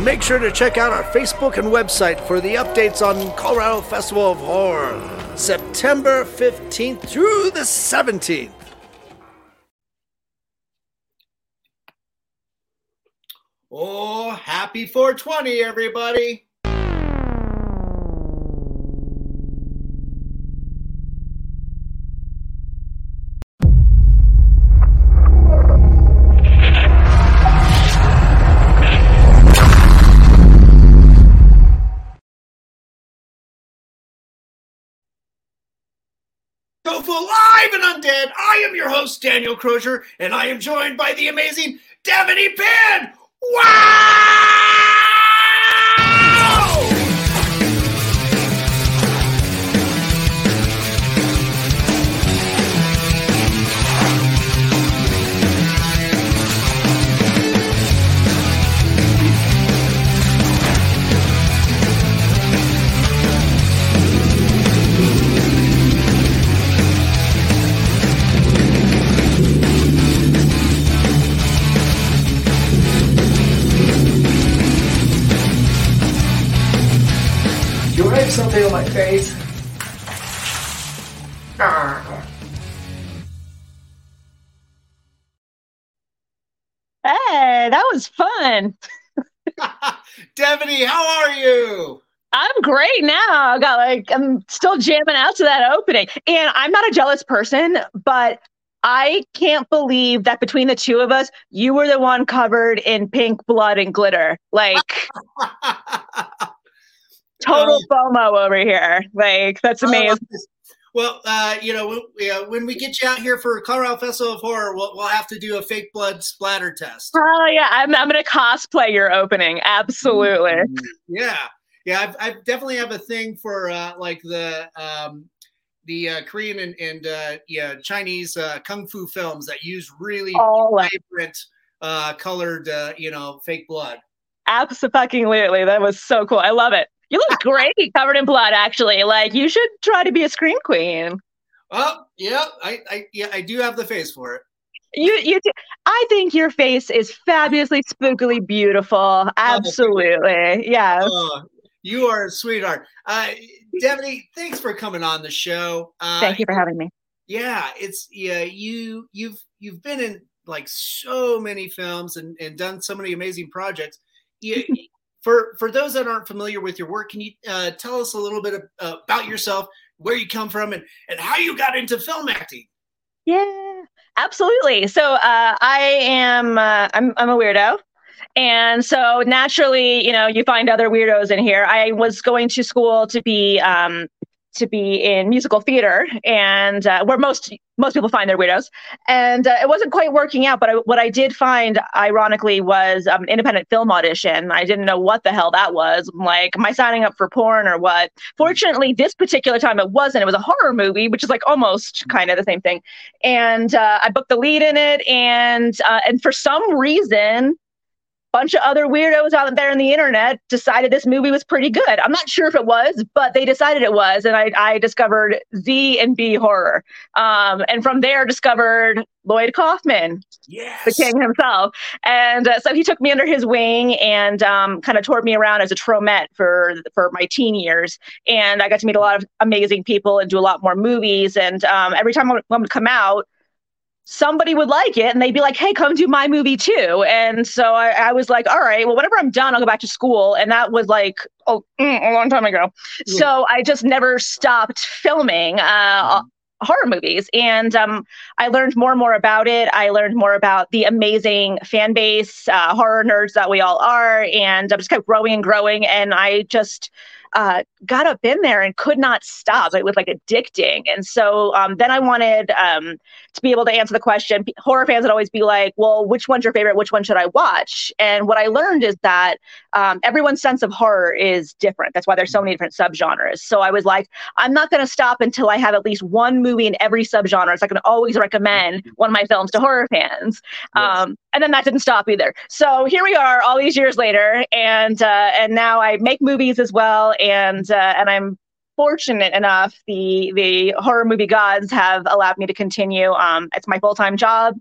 Make sure to check out our Facebook and website for the updates on Colorado Festival of Horror, September 15th through the 17th. Oh, happy 420, everybody. Host, Daniel Crosier, and I am joined by the amazing Devanny Pinn. Wow! Something on my face? Hey, that was fun. Devanny, how are you? I'm great now. I got like I'm still jamming out to that opening. And I'm not a jealous person, but I can't believe that between the two of us, you were the one covered in pink blood and glitter. Like total FOMO over here. Like that's amazing. Well, uh, you know, we, uh, when we get you out here for Colorado Festival of Horror, we'll, we'll have to do a fake blood splatter test. Oh yeah, I'm I'm gonna cosplay your opening. Absolutely. Yeah, yeah, I've, I definitely have a thing for uh, like the um, the uh, Korean and, and uh, yeah Chinese uh, kung fu films that use really like- vibrant, uh, colored, uh, you know, fake blood. Absolutely. That was so cool. I love it. You look great covered in blood, actually. Like you should try to be a scream queen. Oh, yeah, I, I, yeah, I do have the face for it. You, you. Do. I think your face is fabulously, spookily beautiful. Absolutely, Yes. Oh, you are a sweetheart. Uh, Devanny, thanks for coming on the show. Uh, Thank you for having me. yeah it's yeah you you've you've been in like so many films and, and done so many amazing projects you, for for those that aren't familiar with your work can you uh, tell us a little bit of, uh, about yourself where you come from and and how you got into film acting Yeah, absolutely. So uh, I am uh, I'm I'm a weirdo. And so naturally, you know, you find other weirdos in here. I was going to school to be um, to be in musical theater, and uh, where most most people find their weirdos. And uh, it wasn't quite working out. But I, what I did find, ironically, was um, independent film audition. I didn't know what the hell that was. I'm like, am I signing up for porn or what? Fortunately, this particular time it wasn't. It was a horror movie, which is like almost kind of the same thing. And uh, I booked the lead in it, and uh, and for some reason bunch of other weirdos out there on the internet decided this movie was pretty good. I'm not sure if it was, but they decided it was, and I, I discovered Z and B horror, um, and from there discovered Lloyd Kaufman, yes the king himself. And uh, so he took me under his wing and um, kind of toured me around as a Tromette for for my teen years. And I got to meet a lot of amazing people and do a lot more movies. And um, every time I would, come out, somebody would like it and they'd be like, hey, come do my movie too. And so I, I was like, all right, well, whenever I'm done, I'll go back to school. And that was like, oh, mm, a long time ago. Yeah. So I just never stopped filming. Uh, horror movies and um, i learned more and more about it i learned more about the amazing fan base uh, horror nerds that we all are and i just kept growing and growing and i just uh, got up in there and could not stop it was like addicting. And so um, then i wanted um, to be able to answer the question. Horror fans would always be like well which one's your favorite? Which one should i watch? And what i learned is that um, everyone's sense of horror is different. That's why there's so many different subgenres. So i was like i'm not going to stop until i have at least one movie in every subgenre. So i can always recommend one of my films to horror fans. Um, and then that didn't stop either so here we are all these years later and uh, and now i make movies as well and uh, and i'm fortunate enough, the the horror movie gods have allowed me to continue. Um, it's my full time job,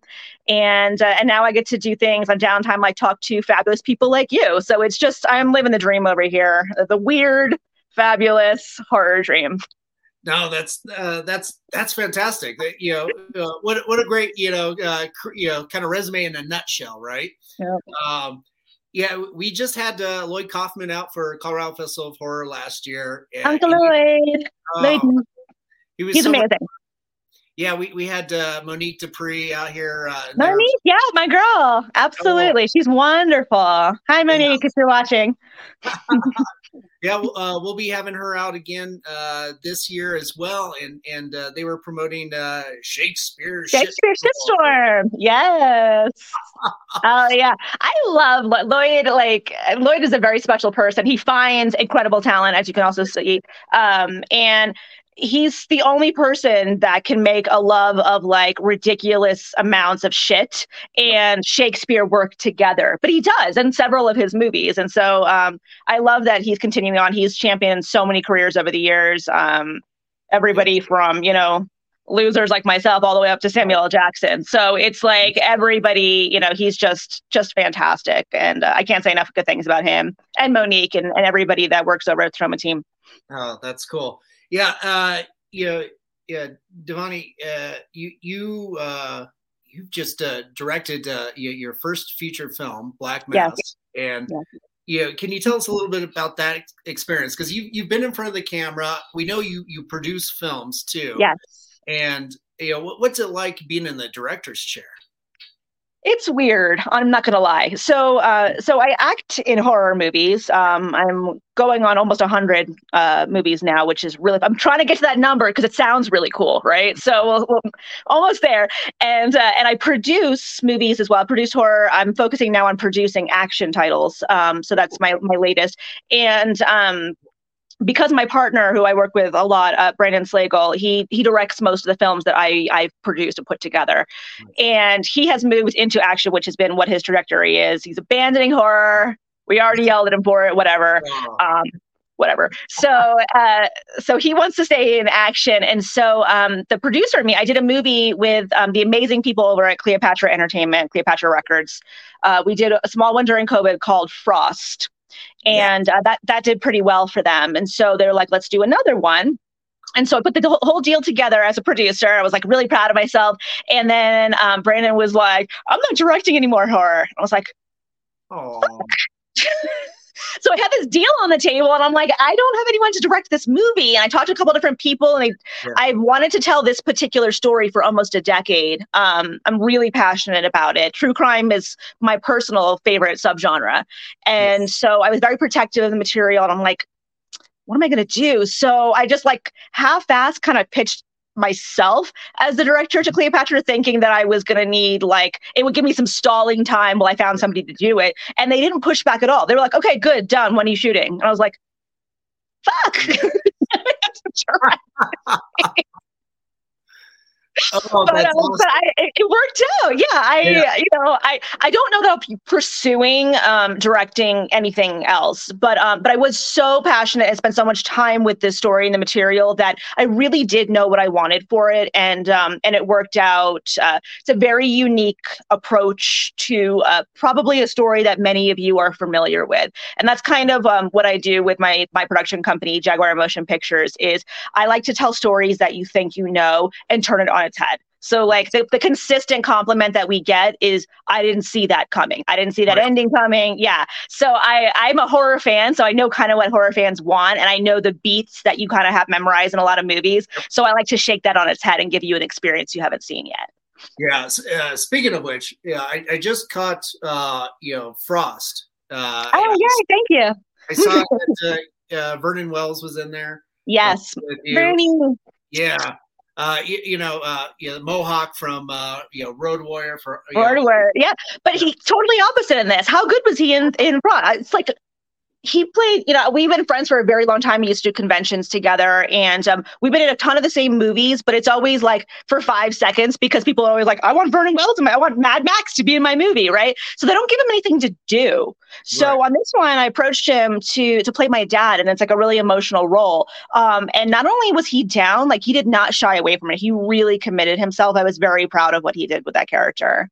and uh, and now I get to do things on downtime, like talk to fabulous people like you. So it's just I'm living the dream over here, the weird, fabulous horror dream. No, that's uh, that's that's fantastic. That, you know, uh, what what a great you know uh, cr- you know kind of resume in a nutshell, right? Yeah. Um, yeah, we just had uh, Lloyd Kaufman out for Colorado Festival of Horror last year. and Uncle he- Lloyd, oh, Lloyd, he was he's so- amazing. Yeah, we, we had uh, Monique Dupree out here. Uh, Monique, yeah, my girl, absolutely, she's wonderful. Hi, Monique, if you're watching. yeah, we'll, uh, we'll be having her out again uh, this year as well, and and uh, they were promoting uh, Shakespeare. Shakespeare Shitstorm. Yes. Oh yeah. I love Lo- Lloyd. Like Lloyd is a very special person. He finds incredible talent, as you can also see. Um, and he's the only person that can make a love of like ridiculous amounts of shit and Shakespeare work together. But he does in several of his movies. And so um, I love that he's continuing on. He's championed so many careers over the years. Um, everybody from, you know, losers like myself all the way up to Samuel L. Jackson. So it's like everybody, you know, he's just just fantastic, and uh, I can't say enough good things about him and Monique and, and everybody that works over at Troma Team. Oh, that's cool. Yeah, uh, you know, yeah, Devanny, uh, you you uh, you've just uh, directed uh, your, first feature film, Black. Mass, and Yeah. you know, can you tell us a little bit about that experience? Because you you've been in front of the camera. We know you you produce films too. Yes, And you know, what, what's it like being in the director's chair? It's weird. I'm not gonna lie. So, uh, so I act in horror movies. Um, I'm going on almost hundred uh, movies now, which is really. I'm trying to get to that number because it sounds really cool, right? So, we'll, almost there. And uh, and I produce movies as well. I produce horror. I'm focusing now on producing action titles. Um, so that's my my latest. And um, because my partner, who I work with a lot, uh, Brandon Slagle, he he directs most of the films that I I've produced and put together, and he has moved into action, which has been what his trajectory is. He's abandoning horror. We already yelled at him for it. Whatever um, whatever. So, uh, so he wants to stay in action, and so um, the producer and me, I did a movie with um, the amazing people over at Cleopatra Entertainment, Cleopatra Records. Uh, we did a small one during COVID called Frost, and uh, that that did pretty well for them. And so they're like, let's do another one. And so I put the whole- whole deal together as a producer. I was like really proud of myself. And then um, Brandon was like, I'm not directing any more horror. I was like, oh, so I had this deal on the table, and I'm like, I don't have anyone to direct this movie. And I talked to a couple different people, and I, Yeah. I've wanted to tell this particular story for almost a decade. Um, I'm really passionate about it. True crime is my personal favorite subgenre, and so I was very protective of the material. And I'm like, what am I going to do? So I just like half-assed kind of pitched myself as the director to Cleopatra, thinking that I was going to need like it would give me some stalling time while I found somebody to do it. And they didn't push back at all. They were like, "Okay, good, done. When are you shooting?" And I was like, "Fuck." oh, but, uh, awesome. but I, it, it worked out. Yeah, I, Yeah. you know, I, I don't know that I'll be pursuing um, directing anything else, but, um, but I was so passionate and spent so much time with this story and the material that I really did know what I wanted for it, and, um, and it worked out. Uh, it's a very unique approach to uh, probably a story that many of you are familiar with, and that's kind of um, what I do with my my production company, Jaguar Motion Pictures. Is I like to tell stories that you think you know and turn it on its head. So like the, the consistent compliment that we get is I didn't see that coming. I didn't see that Right. ending coming. Yeah. So I I'm a horror fan, so I know kind of what horror fans want and I know the beats that you kind of have memorized in a lot of movies. So I like to shake that on its head and give you an experience you haven't seen yet. Yeah. Uh, speaking of which, yeah, I, I just caught uh, you know Frost. Uh, Oh yeah, thank you. I saw that uh, uh, Vernon Wells was in there. Yes. Vernon. Yeah. Uh, you, you know, uh, you know, Mohawk from uh, you know Road Warrior for Word word. Yeah. But he's totally opposite in this. How good was he in in Frost? It's like he played, you know, we've been friends for a very long time. We used to do conventions together and um, we've been in a ton of the same movies, but it's always like for five seconds because people are always like, I want Vernon Wells in my, I want Mad Max to be in my movie, right? So they don't give him anything to do. So right. on this one, I approached him to to play my dad, and it's like a really emotional role. Um, and not only was he down, like he did not shy away from it. He really committed himself. I was very proud of what he did with that character.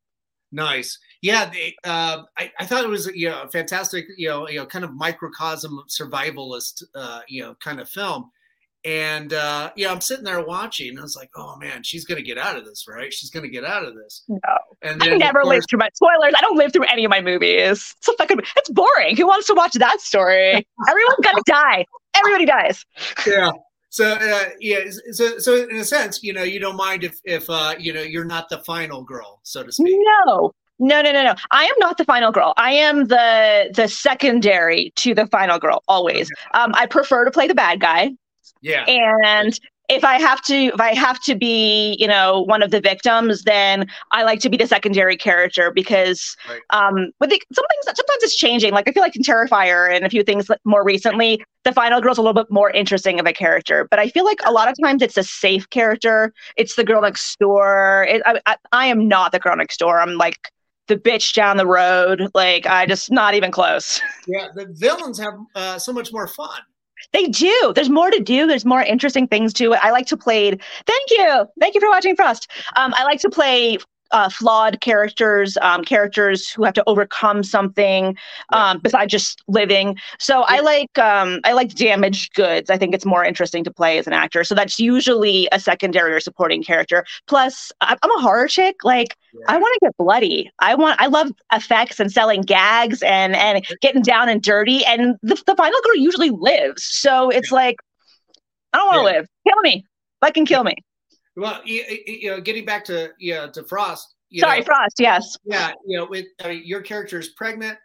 Nice yeah, they, uh, I, I thought it was you know a fantastic you know you know kind of microcosm of survivalist uh, you know kind of film, and uh, yeah, I'm sitting there watching, and I was like, oh man, she's gonna get out of this, right? She's gonna get out of this. No, and then, I never course, lived through my spoilers. I don't live through any of my movies. It's fucking, it's boring. Who wants to watch that story? Everyone's gonna die. Everybody dies. Yeah. So uh, yeah, so so in a sense, you know, you don't mind if if uh, you know you're not the final girl, so to speak. No, no, no, no, no. I am not the final girl. I am the the secondary to the final girl always. Um, I prefer to play the bad guy. Yeah. And if I have to, if I have to be, you know, one of the victims, then I like to be the secondary character because, right. um, with the, some things, sometimes it's changing. Like I feel like in Terrifier and a few things more recently, the final girl's a little bit more interesting of a character. But I feel like a lot of times it's a safe character. It's the girl next door. It, I, I, I am not the girl next door. I'm like the bitch down the road. Like I just not even close. Yeah, the villains have uh, so much more fun. They do. There's more to do. There's more interesting things to it. I like to play. Thank you. Thank you for watching Frost. Um, I like to play uh, flawed characters, um, characters who have to overcome something um, besides just living. So yeah. I like um, I like damaged goods. I think it's more interesting to play as an actor. So that's usually a secondary or supporting character. Plus, I'm a horror chick. Like yeah. I want to get bloody. I want. I love effects and selling gags and and getting down and dirty. And the, the final girl usually lives. So it's yeah. like I don't want to live. Kill me. Fucking kill me. Well, you, you know, getting back to you know, to Frost. Sorry, know, Frost. Yes. Yeah, you know, with I mean, your character is pregnant,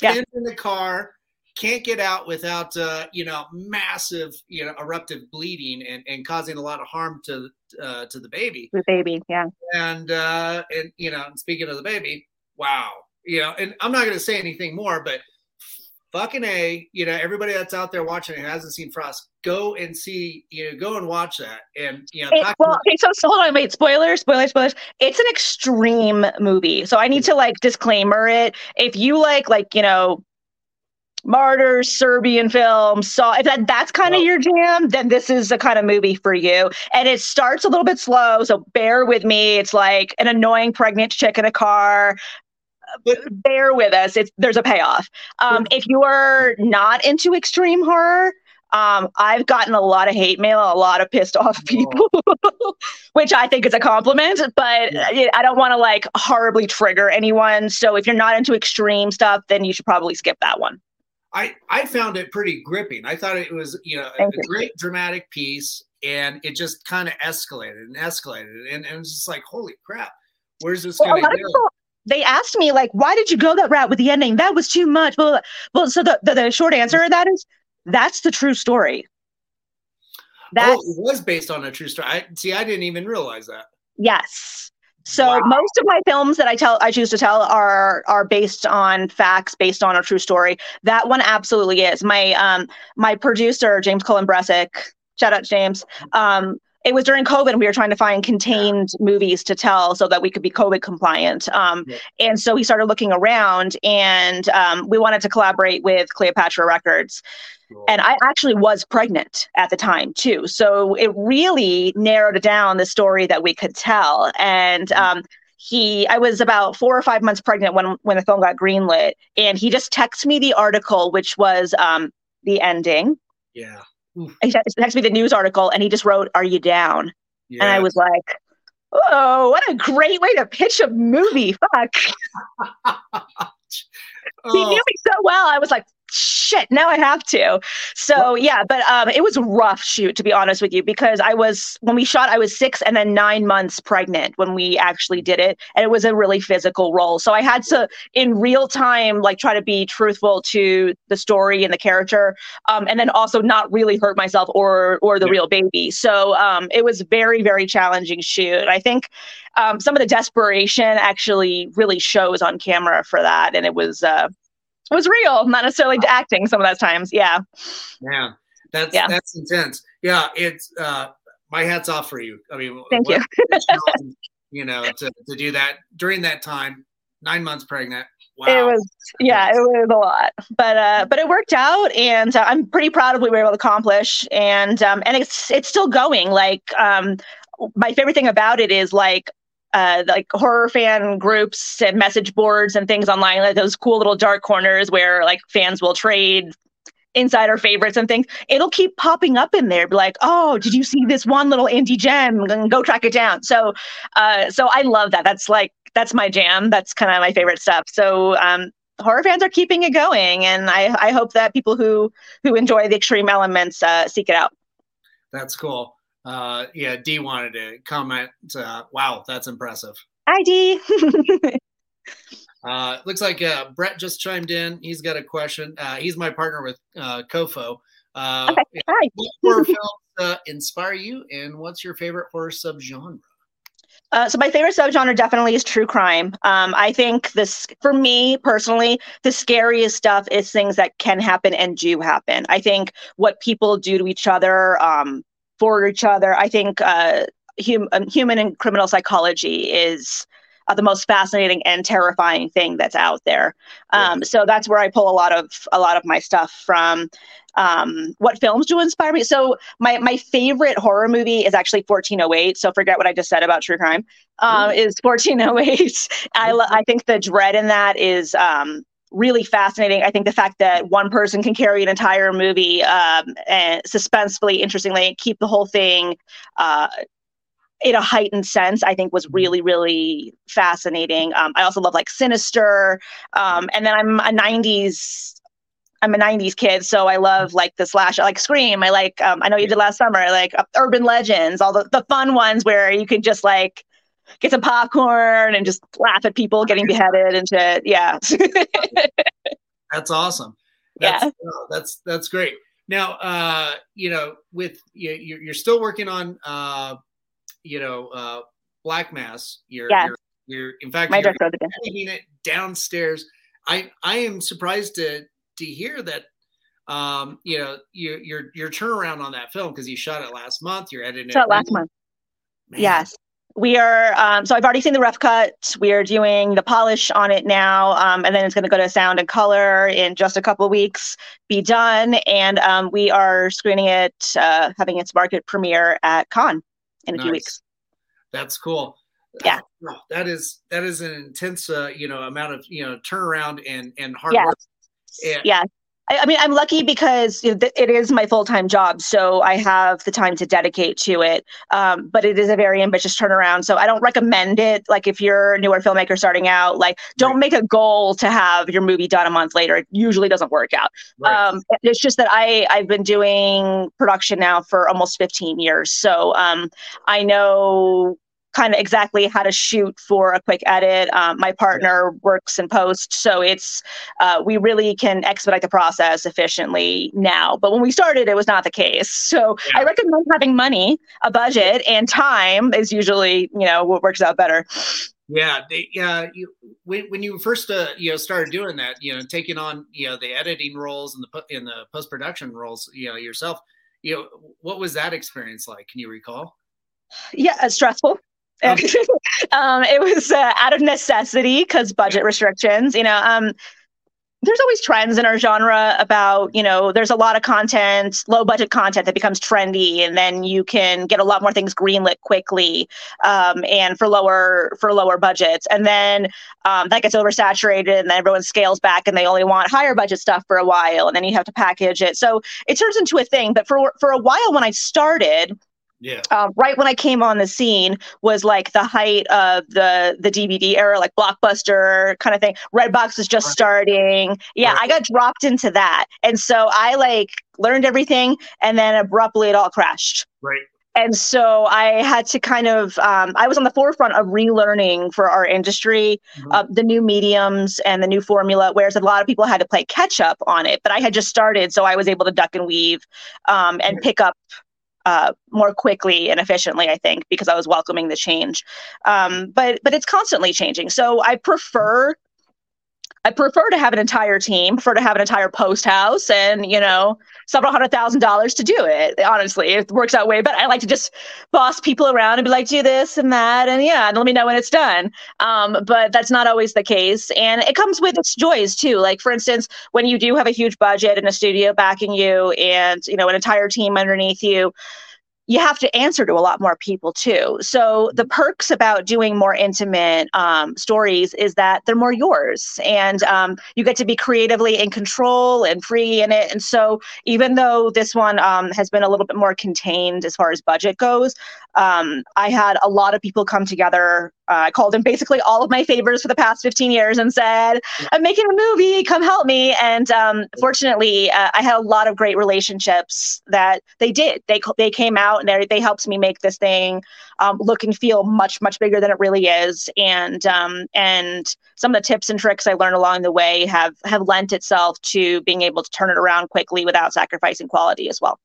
yeah. in the car, can't get out without uh, you know massive you know eruptive bleeding and, and causing a lot of harm to uh, to the baby. The baby, yeah. And uh, and you know, speaking of the baby, wow, you know, and I'm not going to say anything more, but fucking a, you know, everybody that's out there watching and hasn't seen Frost, go and see, you know, go and watch that. And you know, it, well, okay, so, so hold on, wait, spoilers, spoilers, spoilers. It's an extreme movie, so I need to like disclaimer it. If you like, like you know, martyrs, Serbian films, saw if that that's kind of well, your jam, then this is the kind of movie for you. And it starts a little bit slow, so bear with me. It's like an annoying pregnant chick in a car bear with us. It's there's a payoff. Um, if you are not into extreme horror, um, I've gotten a lot of hate mail, a lot of pissed off oh. people, which I think is a compliment. But yeah. I don't want to like horribly trigger anyone. So if you're not into extreme stuff, then you should probably skip that one. I I found it pretty gripping. I thought it was you know a, great dramatic piece, and it just kind of escalated and escalated, and, and it was just like holy crap, where's this well, going to go? They asked me like, why did you go that route with the ending? That was too much. Well, well, so the, the, the short answer to that is that's the true story. That oh, was based on a true story. I, see, I didn't even realize that. Yes. So wow. most of my films that I tell, I choose to tell, are are based on facts, based on a true story. That one absolutely is. My um my producer James Cullen Bressack, shout out James. Um, it was during COVID. And we were trying to find contained movies to tell so that we could be COVID compliant. Um, yeah. And so we started looking around, and um, we wanted to collaborate with Cleopatra Records. Cool. And I actually was pregnant at the time too, so it really narrowed down the story that we could tell. And mm-hmm. um, he i was about four or five months pregnant when when the film got greenlit and he just texted me the article which was um the ending yeah he texted me the news article and he just wrote, Are you down? Yeah. And I was like, Oh, what a great way to pitch a movie. Fuck. oh. He knew oh. me so well. I was like, shit, now I have to. So yeah, but um, it was a rough shoot to be honest with you because I was when we shot, I was six and then nine months pregnant when we actually did it, and it was a really physical role. So I had to in real time like try to be truthful to the story and the character, um, and then also not really hurt myself or or the yeah. real baby. So um, it was very very challenging shoot. I think um, some of the desperation actually really shows on camera for that, and it was. Uh, was real, not necessarily acting some of those times. Yeah. Yeah. That's yeah. that's intense. Yeah, it's uh my hat's off for you. I mean, thank you. you know, to, to do that during that time, nine months pregnant. Wow. It was, yeah, it was a lot, but uh, but it worked out, and uh, I'm pretty proud of what we were able to accomplish, and um, and it's it's still going. Like, um, my favorite thing about it is like uh, like horror fan groups and message boards and things online, like those cool little dark corners where like fans will trade insider favorites and things. It'll keep popping up in there, be like, oh, did you see this one little indie gem? Go track it down. So, uh, so I love that. That's like that's my jam. That's kind of my favorite stuff. So, um, horror fans are keeping it going, and I I hope that people who who enjoy the extreme elements uh, seek it out. That's cool uh, yeah, D wanted to comment. Uh, wow, that's impressive. Hi, D. uh, looks like uh, Brett just chimed in. He's got a question. Uh, he's my partner with uh, COFOH. Uh, okay. Hi. What horror films uh, inspire you, and what's your favorite horror subgenre? Uh, so my favorite subgenre definitely is true crime. Um, I think this, for me personally, the scariest stuff is things that can happen and do happen. I think what people do to each other, um, for each other. I think uh, hum- um, human and criminal psychology is uh, the most fascinating and terrifying thing that's out there. Um, yeah. So that's where I pull a lot of a lot of my stuff from. Um, what films do inspire me? So my my favorite horror movie is actually 1408. So forget what I just said about true crime. Um, is 1408. I lo- I think the dread in that is um, really fascinating. I think the fact that one person can carry an entire movie um, and suspensefully, interestingly, keep the whole thing uh, in a heightened sense, I think was mm-hmm. really, really fascinating. Um, I also love like Sinister. Um, and then I'm a 90s. I'm a '90s kid, so I love like the slash, I like Scream. I like, um, I know you did last summer, I like uh, Urban Legends, all the, the fun ones where you can just like get some popcorn and just laugh at people getting beheaded and shit. Yeah. that's awesome. That's, yeah. Uh, that's, that's great. Now, uh, you know, with you, you're still working on, uh, you know, uh, Black Mass. You're, yeah. you're, you're in fact, My you're editing it downstairs. I, I am surprised to, to hear that um, you know, your your your turnaround on that film because you shot it last month. You're editing shot it last month. Man. Yes we are um, so i've already seen the rough cut we are doing the polish on it now um, and then it's going to go to sound and color in just a couple weeks be done and um, we are screening it uh, having its market premiere at con in a nice. few weeks. That's cool. Yeah. That is that is an intense uh, you know amount of you know turnaround and and hard yeah. work. Yeah I, I mean, I'm lucky because you know, it is my full time job, so I have the time to dedicate to it. Um, but it is a very ambitious turnaround, so I don't recommend it. Like if you're a newer filmmaker starting out, like don't right. make a goal to have your movie done a month later. It usually doesn't work out. Right. Um, it's just that I I've been doing production now for almost 15 years, so um, I know kind of exactly how to shoot for a quick edit. Um, my partner works in post, so it's uh, we really can expedite the process efficiently now. But when we started, it was not the case. So yeah. I recommend having money, a budget, and time is usually you know what works out better. Yeah, they, yeah. You, when when you first uh, you know started doing that, you know, taking on you know the editing roles and the in the post production roles, you know yourself. You know, what was that experience like? Can you recall? Yeah, uh, stressful. um, it was uh, out of necessity because budget restrictions. You know, um, there's always trends in our genre about you know there's a lot of content low budget content that becomes trendy and then you can get a lot more things greenlit quickly um, and for lower for lower budgets and then um, that gets oversaturated and then everyone scales back and they only want higher budget stuff for a while and then you have to package it so it turns into a thing but for for a while when i started yeah. Um, right when I came on the scene was like the height of the the DVD era, like blockbuster kind of thing. Redbox was just right. starting. Yeah, right. I got dropped into that, and so I like learned everything, and then abruptly it all crashed. Right. And so I had to kind of, um, I was on the forefront of relearning for our industry mm-hmm. uh, the new mediums and the new formula, whereas a lot of people had to play catch up on it. But I had just started, so I was able to duck and weave um, and pick up uh, more quickly and efficiently, I think, because I was welcoming the change. Um, but but it's constantly changing. So I prefer I prefer to have an entire team, prefer to have an entire post house and, you know, several hundred thousand dollars to do it. Honestly, it works out way better. I like to just boss people around and be like, do this and that. And yeah, and let me know when it's done. Um, but that's not always the case. And it comes with its joys too. Like, for instance, when you do have a huge budget and a studio backing you and, you know, an entire team underneath you, you have to answer to a lot more people too. So the perks about doing more intimate um, stories is that they're more yours, and um, you get to be creatively in control and free in it. And so even though this one um, has been a little bit more contained as far as budget goes, um, I had a lot of people come together. Uh, I called in basically all of my favors for the past 15 years and said, I'm making a movie, come help me. And um, fortunately, uh, I had a lot of great relationships that they did. They, they came out and they, they helped me make this thing um, look and feel much, much bigger than it really is. And, um, and some of the tips and tricks I learned along the way have, have lent itself to being able to turn it around quickly without sacrificing quality as well.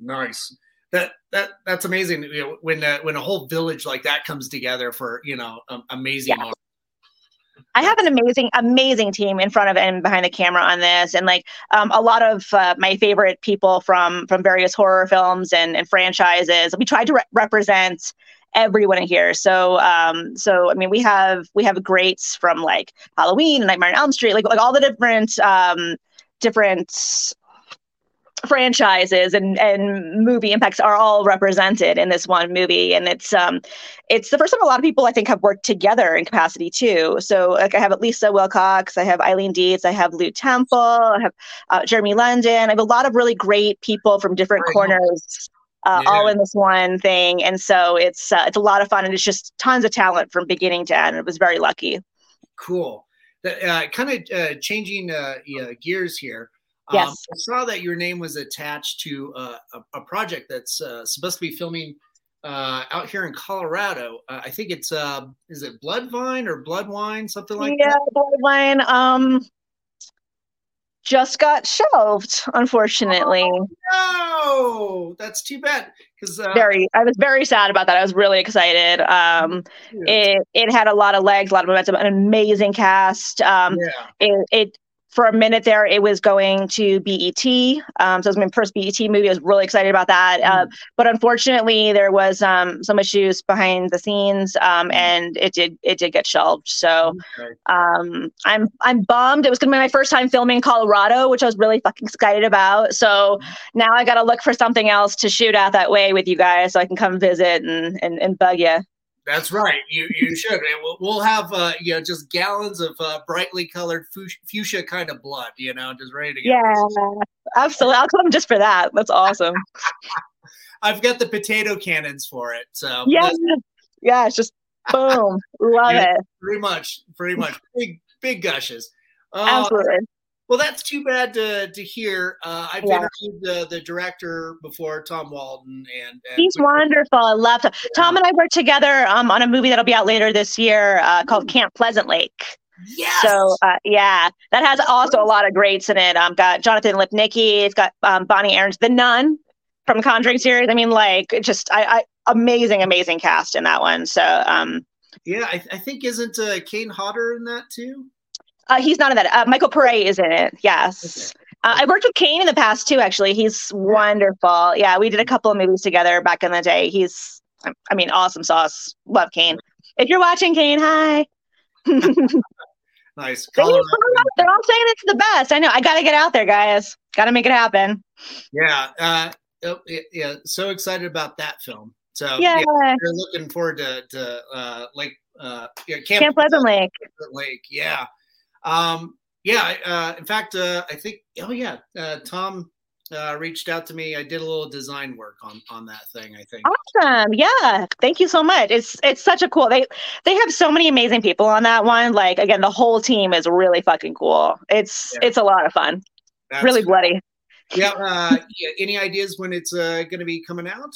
Nice that that that's amazing. You know, when uh, when a whole village like that comes together for you know um, amazing. Yeah. I have an amazing, amazing team in front of and behind the camera on this, and like um, a lot of uh, my favorite people from from various horror films and, and franchises. We tried to re- represent everyone in here. So, um, so I mean, we have we have greats from like Halloween, Nightmare on Elm Street, like like all the different um, different franchises and and movie impacts are all represented in this one movie. And it's um it's the first time a lot of people i think have worked together in capacity too. So like i have at lisa wilcox i have eileen dietz i have lew temple i have uh, jeremy london. I have a lot of really great people from different corners uh, yeah. all in this one thing. And so it's uh, it's a lot of fun and it's just tons of talent from beginning to end. And it was very lucky. Cool. Uh, kind of uh, changing uh, gears here Yes. Um, I saw that your name was attached to uh, a, a, project that's uh, supposed to be filming uh, out here in Colorado. Uh, I think it's uh, is it Bloodvine or Bloodwine, something like yeah, that. Yeah, Bloodwine. Um, just got shelved, unfortunately. Oh, no, that's too bad. Because uh, very, I was very sad about that. I was really excited. Um, yeah. it it had a lot of legs, a lot of momentum, an amazing cast. Um, yeah. it, it for a minute there, it was going to BET. Um, so it was my first BET movie. I was really excited about that. Mm. Uh, but unfortunately, there was um, some issues behind the scenes, um, mm. and it did it did get shelved. So. Um, I'm I'm bummed. It was going to be my first time filming in Colorado, which I was really fucking excited about. So mm. now I got to look for something else to shoot out that way with you guys, so I can come visit and and, and bug you. That's right. You you should. We'll, we'll have uh, you know just gallons of uh, brightly colored fuchsia kind of blood. You know, just ready to go. Yeah, absolutely. I'll come just for that. That's awesome. I've got the potato cannons for it. So yeah, yeah. It's just boom. Love yeah, it. Pretty much. Pretty much. Big big gushes. Uh, absolutely. Well, that's too bad to, to hear. Uh, I've yeah. interviewed the, the director before, Tom Walton, and, and he's wonderful. I love Tom. Tom and I worked together um, on a movie that'll be out later this year uh, called Camp Pleasant Lake. Yes. So uh, yeah, that has also a lot of greats in it. Um, got Jonathan Lipnicki. It's got um, Bonnie Aarons, the Nun from Conjuring series. I mean, like just I, I amazing, amazing cast in that one. So um, yeah, I, I think isn't uh, Kane Hodder in that too? Uh, he's not in that. Uh, Michael Paré is in it. Yes. Okay. Uh, I worked with Kane in the past too. Actually, he's wonderful. Yeah, we did a couple of movies together back in the day. He's, I mean, awesome sauce. Love Kane. If you're watching, Kane, hi. nice. They're all saying it's the best. I know. I got to get out there, guys. Got to make it happen. Yeah. Uh, oh, yeah. So excited about that film. So yeah, yeah we're looking forward to, to uh, like uh, yeah, Camp, Camp Pleasant Lake. Lake. Yeah. Um, yeah, uh, in fact, uh, I think, oh yeah, uh, Tom uh, reached out to me. I did a little design work on on that thing. I think. Awesome. Yeah. Thank you so much. It's it's such a cool. They they have so many amazing people on that one. Like again, the whole team is really fucking cool. It's yeah. it's a lot of fun. That's really bloody. Yeah, uh, yeah. Any ideas when it's uh, going to be coming out?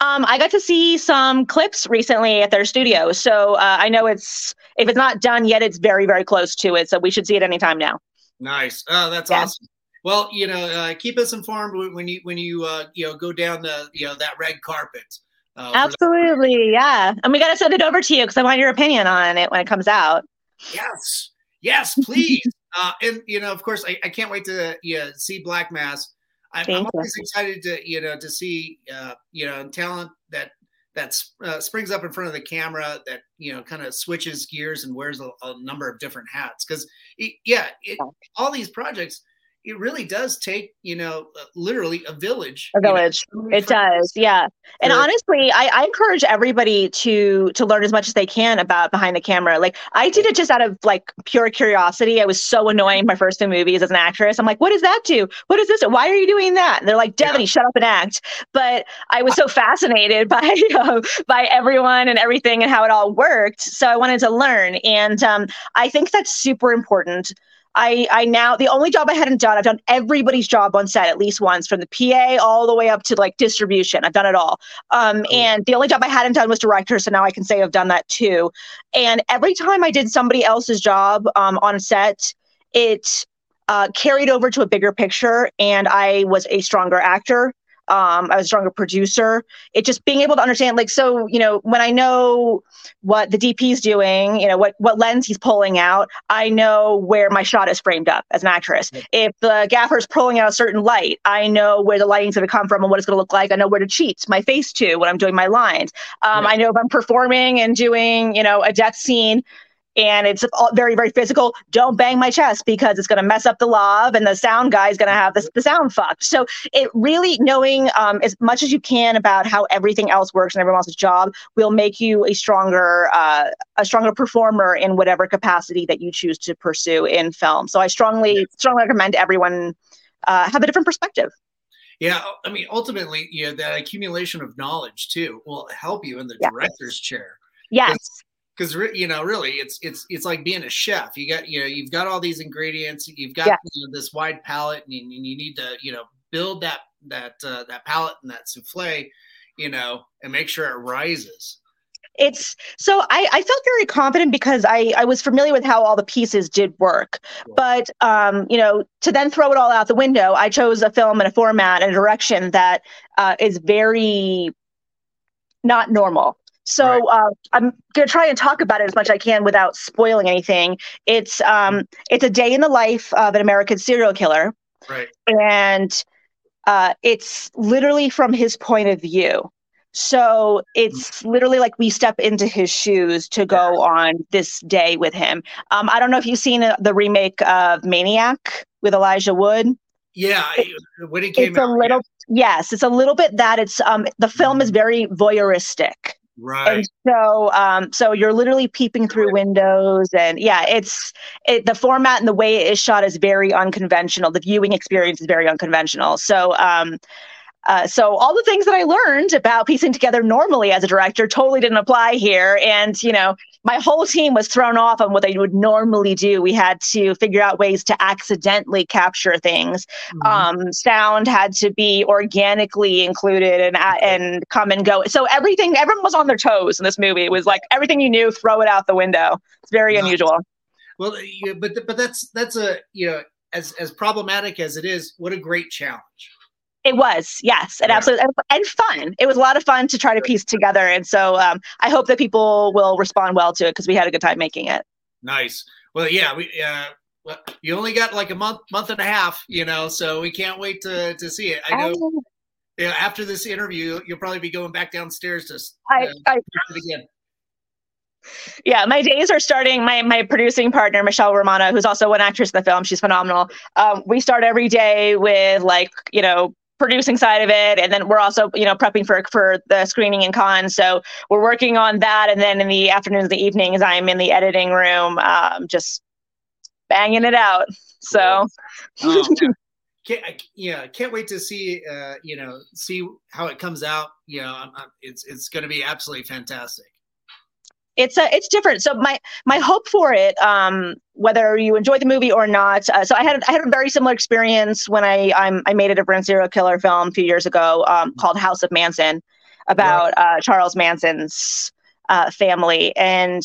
Um, I got to see some clips recently at their studio, so uh, I know it's if it's not done yet, it's very very close to it. So we should see it anytime now. Nice. Oh, that's yeah. awesome. Well, you know, uh, keep us informed when you when you uh, you know go down the you know that red carpet. Uh, Absolutely, yeah. And we got to send it over to you because I want your opinion on it when it comes out. Yes. Yes, please. uh, and you know, of course, I, I can't wait to yeah, see Black Mass. I'm, I'm always excited to you know to see uh, you know talent that that uh, springs up in front of the camera that you know kind of switches gears and wears a, a number of different hats. Because yeah it, all these projects it really does take you know uh, literally a village a village. you know, it does yeah. And honestly I, I, encourage everybody to to learn as much as they can about behind the camera. Like i did it just out of like pure curiosity. I was so annoying my first two movies as an actress. I'm like what does that do? What is this? Why are you doing that? And they're like Devanny yeah. shut up and act. But i was so fascinated by uh, by everyone and everything and how it all worked. So i wanted to learn. And um, i think that's super important I I now the only job I hadn't done, I've done everybody's job on set at least once, from the PA all the way up to like distribution. I've done it all. Um, and the only job I hadn't done was director, so now I can say I've done that too. And every time I did somebody else's job um, on set, it uh, carried over to a bigger picture, and I was a stronger actor um, I was a stronger producer. It just being able to understand, like, so you know, when I know what the DP is doing, you know, what what lens he's pulling out, I know where my shot is framed up as an actress. If the gaffer is pulling out a certain light, I know where the lighting's going to come from and what it's going to look like. I know where to cheat my face to when I'm doing my lines. Um, I know if I'm performing and doing, you know, a death scene and it's very very physical. Don't bang my chest because it's going to mess up the lav and the sound guy is going to have the, the sound fucked. So it really knowing um, as much as you can about how everything else works and everyone else's job will make you a stronger uh, a stronger performer in whatever capacity that you choose to pursue in film. So i strongly strongly recommend everyone uh, have a different perspective. Yeah, I mean, ultimately, you know, that accumulation of knowledge too will help you in the director's chair. Yes because you know really it's it's it's like being a chef you got you know you've got all these ingredients you've got yeah. you know, this wide palette and you, you, need to you know build that that uh, that palette and that souffle you know and make sure it rises it's so I, I felt very confident because I, I was familiar with how all the pieces did work. But um, you know, to then throw it all out the window, I chose a film and a format and a direction that uh, is very not normal. So right. uh, I'm gonna try and talk about it as much as I can without spoiling anything. It's um, it's a day in the life of an American serial killer, right? And uh, it's literally from his point of view. So it's mm-hmm. literally like we step into his shoes to go on this day with him. Um, I don't know if you've seen the remake of Maniac with Elijah Wood. Yeah, when it came it's out, a little yeah. yes, it's a little bit that it's um the film is mm-hmm. very voyeuristic. Right. And so, um, so you're literally peeping through windows, and yeah, it's it, the format and the way it is shot is very unconventional. The viewing experience is very unconventional. So, um, uh, so all the things that I learned about piecing together normally as a director totally didn't apply here. And you know, my whole team was thrown off on what they would normally do. We had to figure out ways to accidentally capture things. Mm-hmm. Um, sound had to be organically included and and come and go. So everything, everyone was on their toes in this movie. It was like everything you knew, throw it out the window. It's very nice. unusual. Well, yeah, but but that's that's a you know as as problematic as it is, what a great challenge. It was, yes, and yeah. absolutely, and, fun. It was a lot of fun to try to piece together, and so um, I hope that people will respond well to it because we had a good time making it. Nice. Well, yeah, we uh, well, you only got like a month, month and a half, you know, so we can't wait to to see it. I know. Um, yeah, after this interview, you'll probably be going back downstairs to uh, I, again. Yeah, my days are starting. My my producing partner Michelle Romano, who's also an actress in the film, she's phenomenal. Um, we start every day with like you know producing side of it. And then we're also you know prepping for for the screening and con so we're working on that. And then in the afternoons the evenings i'm in the editing room um, just banging it out. So. Oh, can't, yeah can't wait to see uh, you know see how it comes out. You know I'm, I'm, it's it's going to be absolutely fantastic it's a it's different. So my my hope for it, um, whether you enjoy the movie or not. Uh, so I had I had a very similar experience when I I'm, i made it a different serial killer film a few years ago um, called House of Manson, about uh, Charles Manson's uh, family, and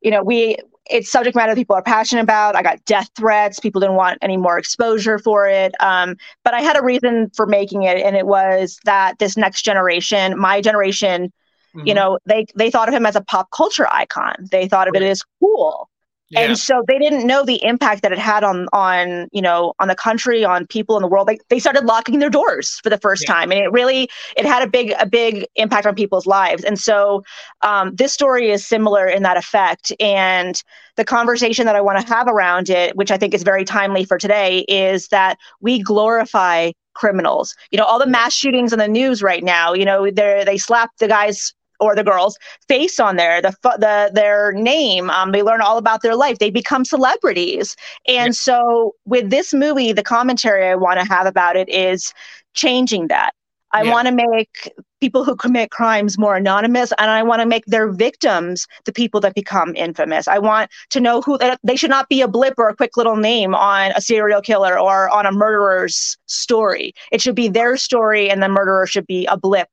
you know we it's subject matter people are passionate about. I got death threats. People didn't want any more exposure for it. Um, but I had a reason for making it, and it was that this next generation, my generation, Mm-hmm. You know, they they thought of him as a pop culture icon. They thought of it as cool. Yeah. And so they didn't know the impact that it had on on you know on the country, on people in the world. They they started locking their doors for the first yeah. time, and it really it had a big a big impact on people's lives. And so um, this story is similar in that effect. And the conversation that I want to have around it, which I think is very timely for today, is that we glorify criminals. You know, all the mass shootings in the news right now. You know, they they slap the guys or the girls face on there, the the their name. Um, they learn all about their life. They become celebrities. And yeah. so with this movie, the commentary I want to have about it is changing that. I yeah. want to make people who commit crimes more anonymous and I want to make their victims the people that become infamous. I want to know who they should not be a blip or a quick little name on a serial killer or on a murderer's story. It should be their story and the murderer should be a blip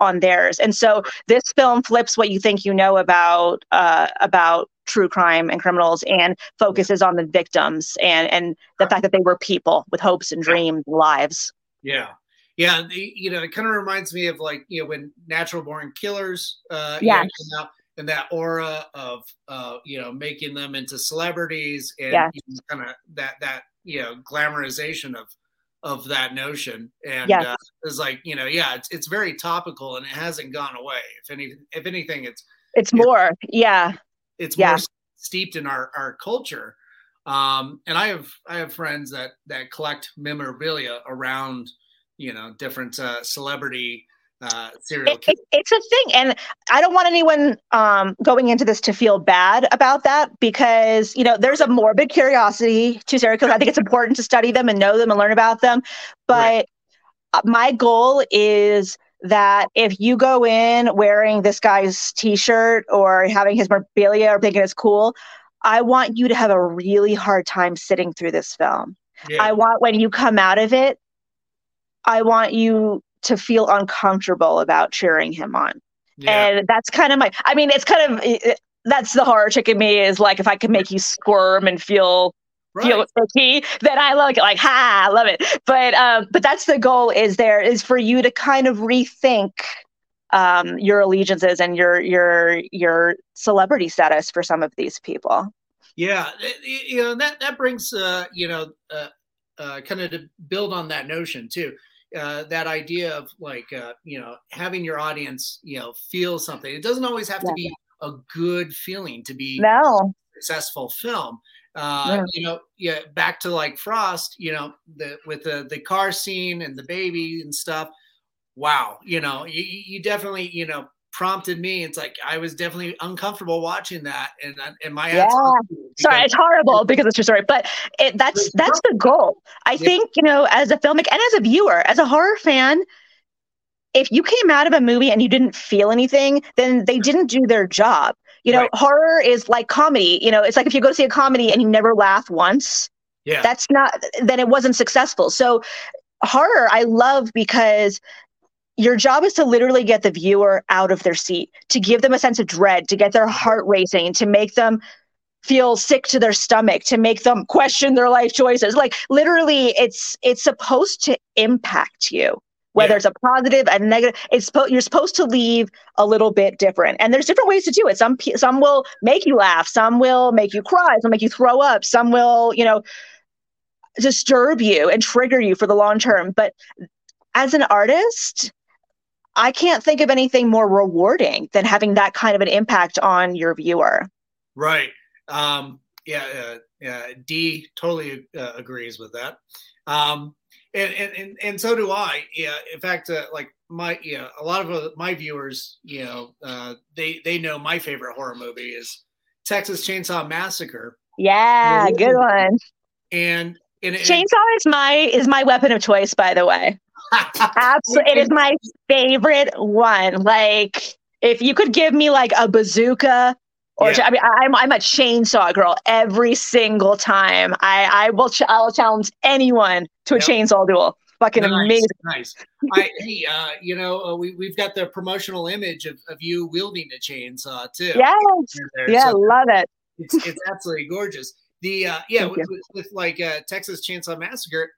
on theirs. And so this film flips what you think you know about uh, about true crime and criminals and focuses on the victims and and the fact that they were people with hopes and dreams, lives. Yeah. Yeah, you know, it kind of reminds me of like you know when Natural Born Killers, uh, yeah, and that aura of uh, you know making them into celebrities and yes. you know, kind of that that you know glamorization of of that notion. And yes. uh, it's like you know yeah it's, it's very topical and it hasn't gone away. If any if anything it's it's more. Yeah. it's yeah. more steeped in our our culture. Um and i have i have friends that that collect memorabilia around you know different uh celebrity uh, serial it, it, it's a thing and i don't want anyone um, going into this to feel bad about that because you know there's a morbid curiosity to serial killers i think it's important to study them and know them and learn about them but right. Uh, my goal is that if you go in wearing this guy's t-shirt or having his memorabilia or thinking it's cool i want you to have a really hard time sitting through this film yeah. i want when you come out of it i want you to feel uncomfortable about cheering him on. Yeah. And that's kind of my, I mean, it's kind of, it, that's the horror chick in me is like, if I can make you squirm and feel, right. feel icky, then I look like, ha, I love it. But, um, but that's the goal is there is for you to kind of rethink um, your allegiances and your, your, your celebrity status for some of these people. Yeah. You know, that, that brings, uh, you know, uh, uh, kind of to build on that notion too uh, that idea of like uh, you know having your audience you know feel something. It doesn't always have yeah. to be a good feeling to be no successful film. Uh, yeah. You know, yeah. Back to like Frost. You know, the with the the car scene and the baby and stuff. Wow. You know, you, you definitely you know prompted me. It's like I was definitely uncomfortable watching that, and and my yeah. Sorry, it's horrible because it's your story, but it, that's that's the goal. I yeah. think you know, as a filmmaker and as a viewer, as a horror fan, if you came out of a movie and you didn't feel anything, then they didn't do their job. You know, right. horror is like comedy. You know, it's like if you go to see a comedy and you never laugh once. Yeah. That's not then it wasn't successful. So horror I love because your job is to literally get the viewer out of their seat, to give them a sense of dread, to get their heart racing, to make them feel sick to their stomach, to make them question their life choices. Like literally it's it's supposed to impact you. Whether yeah. it's a and negative, it's you're supposed to leave a little bit different. And there's different ways to do it. Some some will make you laugh, some will make you cry, some will make you throw up, some will, you know, disturb you and trigger you for the long term. But as an artist, I can't think of anything more rewarding than having that kind of an impact on your viewer. Right. Um, yeah. Uh, yeah. D totally uh, agrees with that. Um, and, and, and so do I. Yeah. In fact, uh, like my, yeah, a lot of uh, my viewers, you know, uh, they, they know my favorite horror movie is Texas Chainsaw Massacre. Yeah. Good one. And, and Chainsaw is my, is my weapon of choice, by the way. Absolutely. It is my favorite one. Like, if you could give me like a bazooka or yeah. I mean, I'm I'm a chainsaw girl every single time. I I will ch- I'll challenge anyone to a yep. chainsaw duel. Fucking nice, amazing. Nice. I, hey, uh, you know, uh, we we've got the promotional image of, of you wielding a chainsaw too. Yes. Yeah, so love it. It's it's absolutely gorgeous. The uh, yeah, with, with, with, like uh, Texas Chainsaw Massacre,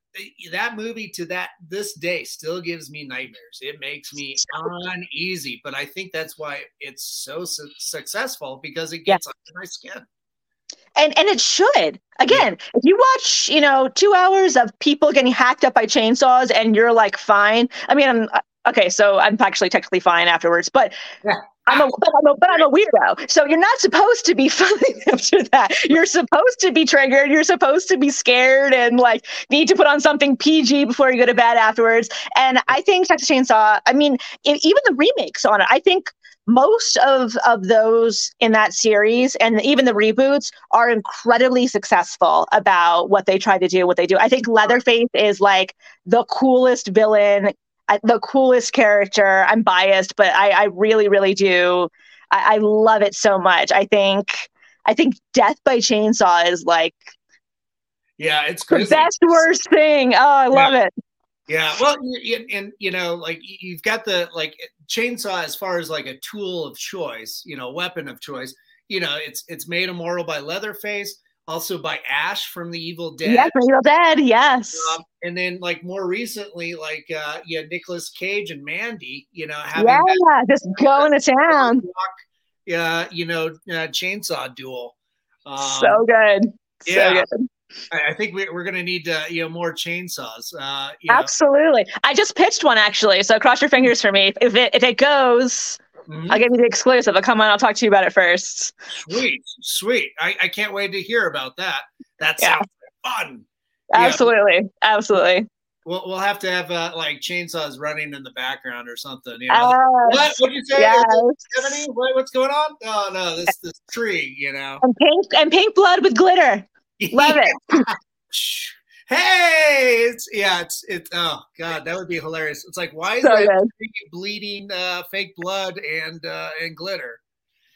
that movie to that this day still gives me nightmares. It makes me uneasy, but I think that's why it's so su- successful because it gets yeah. under my skin. and and it should. Again, if you watch, you know, two hours of people getting hacked up by chainsaws, and you're like fine. I mean, I'm uh, okay. So I'm actually technically fine afterwards, but. Yeah. I'm a, but I'm a, but I'm a weirdo. So you're not supposed to be funny after that. You're supposed to be triggered. You're supposed to be scared and like need to put on something PG before you go to bed afterwards. And I think Texas Chainsaw. I mean, e- even the remakes on it. I think most of of those in that series and even the reboots are incredibly successful about what they try to do what they do i think leatherface is like the coolest villain the coolest character. I'm biased but i i really really do. I, I love it so much. I think i think death by chainsaw is like Yeah, it's the crazy. best worst thing. Oh i love it. Yeah, well, y- and you know, like you've got the like chainsaw as far as like a tool of choice, you know, weapon of choice. You know, it's it's made immortal by Leatherface, also by Ash from the Evil Dead. yes Evil dead yes Um, and then like more recently, like uh yeah, Nicolas Cage and Mandy, you know, having yeah that just going to town yeah, you know, uh, chainsaw duel. Um, so good so yeah. good I, think we, we're gonna need uh, you know more chainsaws. Uh, you know. Absolutely. I just pitched one actually, so cross your fingers for me. If it if it goes, Mhm. I'll give you the exclusive. But come on, I'll talk to you about it first. Sweet, sweet. I, I can't wait to hear about that. That Yeah. sounds fun. Yeah. Absolutely, absolutely. We'll, we'll have to have uh, like chainsaws running in the background or something. You know? what? Yes, What'd you say? yes. What, what's going on? Oh no, this this tree. You know. And pink and pink blood with glitter. Love it. hey, it's yeah, it's it's oh god, that would be hilarious. It's like why is So that bleeding uh, fake blood and uh, and glitter?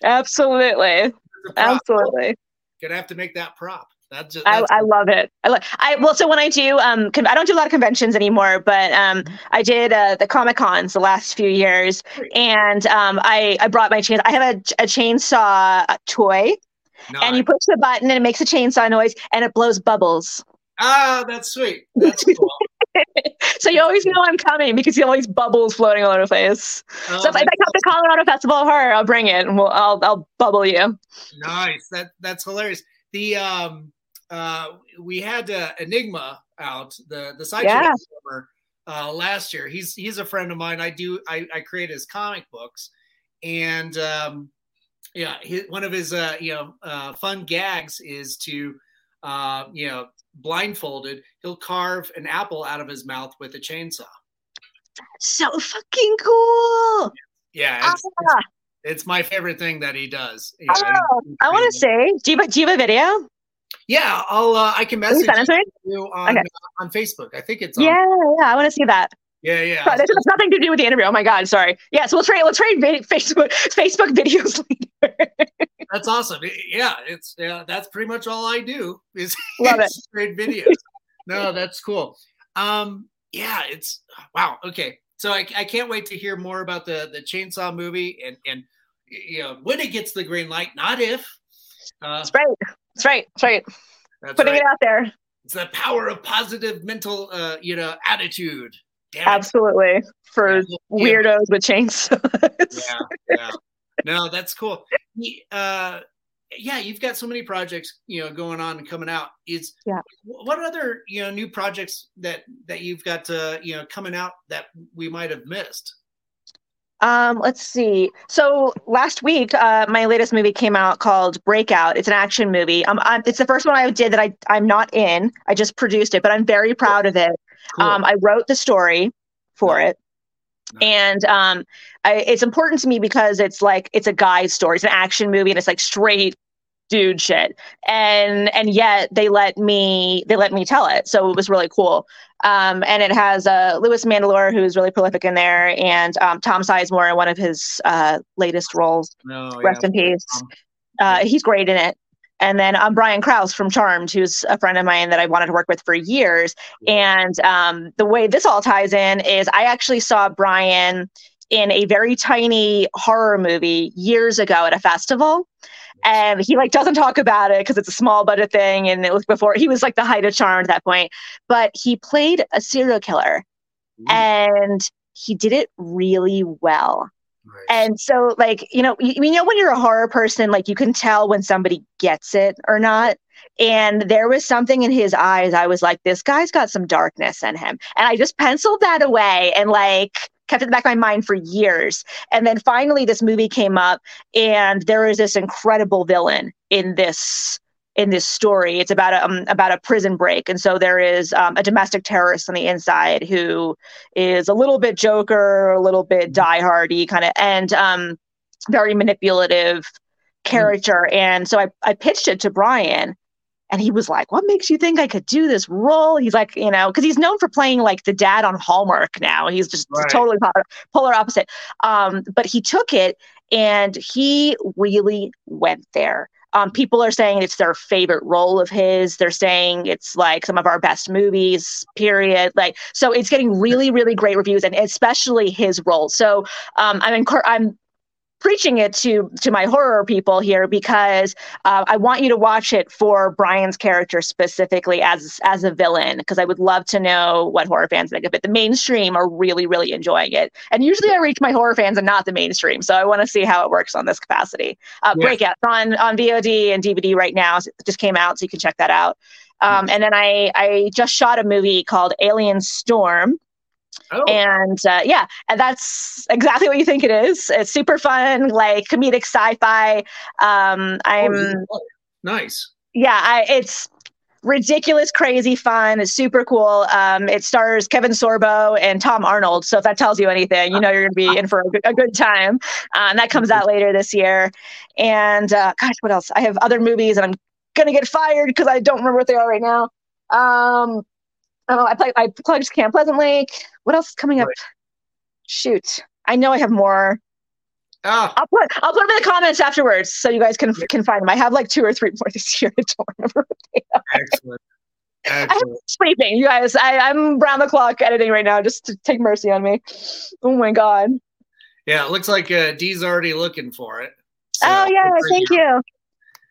Absolutely, It's a prop. absolutely. Gonna have to make that prop. That's just I, that's I love it. I love. I well, so when I do, um, con- I don't do a lot of conventions anymore, but um, I did uh, the Comic Cons the last few years, and um, I I brought my chain. I have a, a chainsaw toy, and you push the button, and it makes a chainsaw noise, and it blows bubbles. Ah, that's sweet. That's cool. so you always know I'm coming because you have all these bubbles floating all over the place. Oh, so if, I come to Colorado Festival of Horror, I'll bring it and we'll, I'll I'll bubble you. nice. That that's hilarious. The um uh we had uh, Enigma out the the side Yeah. uh last year. He's he's a friend of mine. I do I I create his comic books and um yeah, his, one of his uh you know uh fun gags is to uh you know blindfolded he'll carve an apple out of his mouth with a chainsaw. So fucking cool. Yeah, it's, it's, Ah, it's my favorite thing that he does. Yeah, Oh, I want to say, do you, do you have a video? Yeah, I'll. Uh, I can you message send it to me? you on Okay. uh, on Facebook. I think it's on, Yeah, yeah, I want to see that. Yeah, yeah. But this has nothing to do with the interview. Oh my god, sorry. Yeah, so we'll trade we'll trade Facebook Facebook videos later. That's awesome. Yeah, it's yeah. That's pretty much all I do is Love it. create videos. no, that's cool. Um, yeah, it's wow. Okay, so I, I can't wait to hear more about the the chainsaw movie and and you know when it gets the green light, not if. Uh, That's right. That's right. That's right. that's Putting right. it out there. It's the power of positive mental, uh, you know, attitude. Absolutely. For Yeah. weirdos with chainsaws. yeah, yeah. No, that's cool. Uh, yeah, you've got so many projects, you know, going on and coming out. Is Yeah. What other, you know, new projects that that you've got, uh, you know, coming out that we might have missed? Um, let's see. So last week, uh, my latest movie came out called Breakout. It's an action movie. Um, i it's the first one I did that I I'm not in. I just produced it, but I'm very proud of it. Cool. Um, I wrote the story for Nice. it. Nice. And um, I, it's important to me because it's like it's a guy's story. It's an action movie, and it's like straight dude shit. And and yet they let me they let me tell it, so it was really cool. Um, and it has uh, Louis Mandylor, who's really prolific in there, and um, Tom Sizemore in one of his uh, latest roles. no, Rest in peace. Um, Uh, he's great in it. And then um, Brian Krause from Charmed, who's a friend of mine that I wanted to work with for years. And um, the way this all ties in is I actually saw Brian in a very tiny horror movie years ago at a festival. And he like doesn't talk about it because it's a small budget thing, and it was before he was like the height of charm at that point. But he played a serial killer, Ooh, and he did it really well Nice. And so, like, you know, you, you know, when you're a horror person, like, you can tell when somebody gets it or not. And there was something in his eyes. I was like, this guy's got some darkness in him. And I just penciled that away and, like, kept it in the back of my mind for years. And then finally, this movie came up, and there is this incredible villain in this in this story. It's about a um, about a prison break, and so there is um, a domestic terrorist on the inside who is a little bit Joker, a little bit mm-hmm. diehardy kind of, and um, very manipulative mm-hmm. character. And so I I pitched it to Brian. And he was like, What makes you think I could do this role? He's like, You know, because he's known for playing like the dad on Hallmark now. He's just right. totally polar, polar opposite. Um, but he took it and he really went there. Um, people are saying it's their favorite role of his. They're saying it's like some of our best movies, period. Like, so it's getting really, really great reviews, and especially his role. So um, I'm, enc- I'm preaching it to to my horror people here because uh, I want you to watch it for Brian's character specifically as as a villain because I would love to know what horror fans think of it. The mainstream are really really enjoying it, and usually I reach my horror fans and not the mainstream, so I want to see how it works on this capacity. Uh, yeah. Breakout on on VOD and DVD right now. It just came out, so you can check that out. Um, and then I I just shot a movie called Alien Storm Oh. And uh, yeah, and that's exactly what you think it is. It's super fun, like comedic sci-fi. Um, I'm oh, nice. Yeah, I, it's ridiculous, crazy fun. It's super cool. Um, it stars Kevin Sorbo and Tom Arnold. So if that tells you anything, you know you're going to be in for a good, a good time. Uh, and that comes out later this year. And uh, gosh, what else? I have other movies, and I'm going to get fired because I don't remember what they are right now. Um, oh, I play. I plugged Camp Pleasant Lake. What else is coming up? Right. Shoot, I know I have more. Ah. I'll put I'll put them in the comments afterwards so you guys can can find them. I have like two or three more this year. I don't remember. Excellent. Excellent. I'm sleeping, you guys. I, I'm round the clock editing right now. Just to take mercy on me. Oh my god. Yeah, it looks like uh, Dee's already looking for it. So oh yeah, thank you.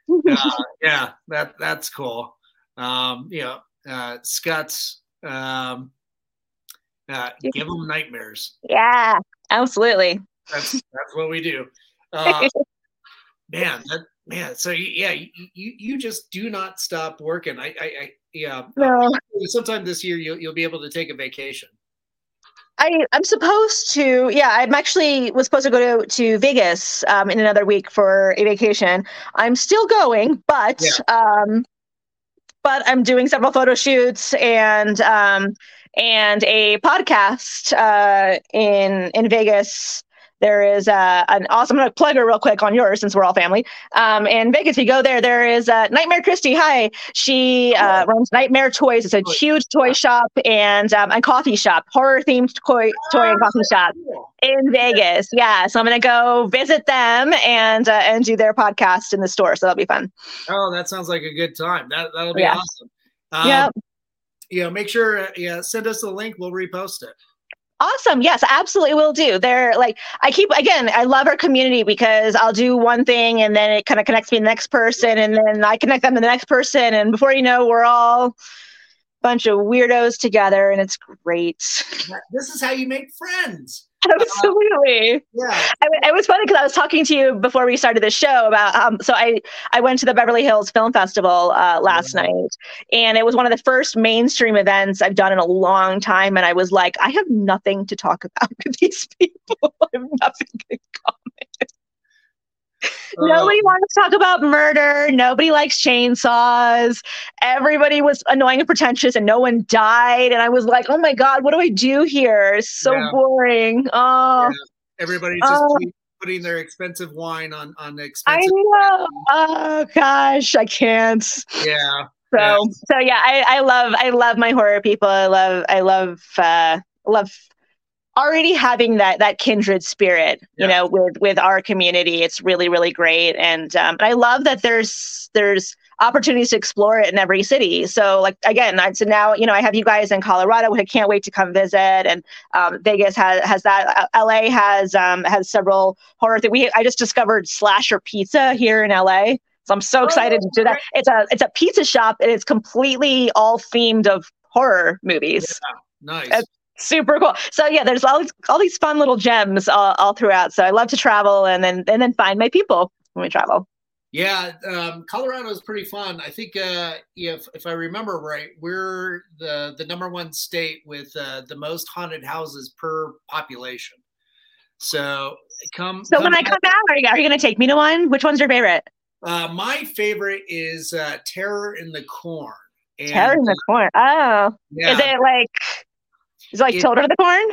uh, yeah, that that's cool. Um, you know, uh, Scott's um, uh, give them nightmares. Yeah, absolutely. That's that's what we do. Uh, man, that man. So yeah, you, you just do not stop working. I I, I yeah. No. Sometime this year you'll you'll be able to take a vacation. I, I'm supposed to, yeah, I'm actually was supposed to go to, to Vegas um, in another week for a vacation. I'm still going, but yeah. um, but I'm doing several photo shoots and um, and a podcast uh, in in Vegas. There is uh, an awesome. I'm going to plug her real quick on yours since we're all family. Um, in Vegas, if you go there, there is uh, Nightmare Christie. Hi, she uh, runs Nightmare Toys. It's a huge toy shop and um, and coffee shop, horror themed toy toy and coffee shop in Vegas. Yeah, so I'm going to go visit them and uh, and do their podcast in the store. So that'll be fun. Oh, that sounds like a good time. That that'll be yeah. awesome. Um, yeah you know, make sure, yeah, send us the link. We'll repost it. Awesome. Yes, absolutely will do. They're like I keep again, I love our community because I'll do one thing and then it kind of connects me to the next person and then I connect them to the next person and before you know we're all a bunch of weirdos together and it's great. This is how you make friends. Absolutely. Yeah. I, it was funny because I was talking to you before we started the show about um, so I I went to the Beverly Hills Film Festival uh, last yeah. night, and it was one of the first mainstream events I've done in a long time, and I was like, I have nothing to talk about with these people. I have nothing in common. Nobody wants to talk about murder. Nobody likes chainsaws. Everybody was annoying and pretentious, and no one died. And I was like, oh my God, what do I do here? It's so yeah. boring. Oh. Yeah. Everybody's just uh, putting their expensive wine on, on the expensive. I know. Oh gosh, I can't. Yeah. So yeah. so yeah, I, I love I love my horror people. I love I love uh love already having that that kindred spirit you know with with our community. It's really really great. And um, i love that there's there's opportunities to explore it in every city. So like again I, so now you know i have you guys in colorado which i can't wait to come visit. And um, vegas has has that uh, la has um, has several horror things we i just discovered slasher pizza here in la so i'm so excited oh, to do that. it's a it's a pizza shop and it's completely all themed of horror movies. Yeah, nice super cool. So yeah, there's all these all these fun little gems all, all throughout. So I love to travel and then and then find my people when we travel. Yeah, um, Colorado is pretty fun. I think uh, if if I remember right, we're the the number one state with uh, the most haunted houses per population. So come. So come when I come back, are you, are you going to take me to one? Which one's your favorite? Uh, my favorite is uh, Terror in the Corn. And, Terror in the Corn. Oh, yeah, is it like is like It- Children of the Corn?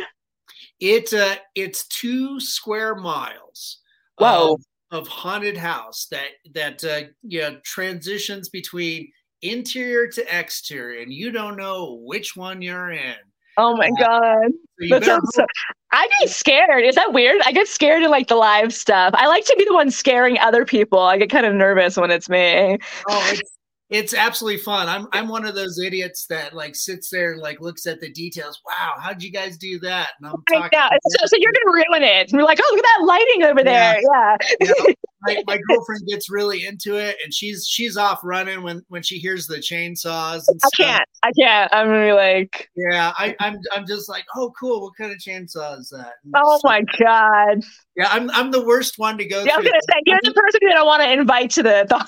it uh, it's two square miles. Whoa. Of, of haunted house that that uh, you know transitions between interior to exterior, and you don't know which one you're in. Oh my god. So That sounds so, I get scared. Is that weird? I get scared in like the live stuff. I like to be the one scaring other people. I get kind of nervous when it's me. Oh, it's, it's absolutely fun. I'm I'm one of those idiots that like sits there and like looks at the details. Wow, how'd you guys do that? And I'm talking. So, so you're gonna ruin it. And we're like, oh, look at that lighting over there. Yeah. know, my, my girlfriend gets really into it, and she's she's off running when when she hears the chainsaws. And I stuff. can't. I can't. I'm gonna be like, Yeah, I, I'm I'm just like, oh, cool. What kind of chainsaw is that? And oh so- my god. Yeah, I'm I'm the worst one to go Yeah, I was gonna say you're the person that I want to invite to the, the